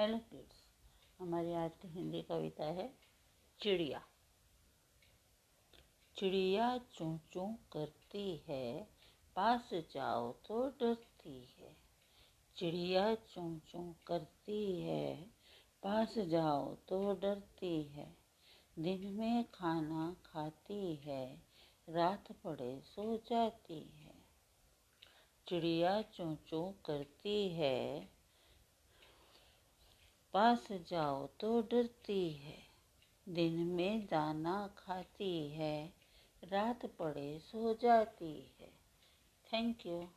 Hello kids, हमारी आज की हिंदी कविता है चिड़िया। चिड़िया चूं चूं करती है, पास जाओ तो डरती है। चिड़िया चूं चूं करती है, पास जाओ तो डरती है। दिन में खाना खाती है, रात पड़े सो जाती है। चिड़िया चूं चूं करती है पास जाओ तो डरती है। दिन में दाना खाती है, रात पड़े सो जाती है। Thank you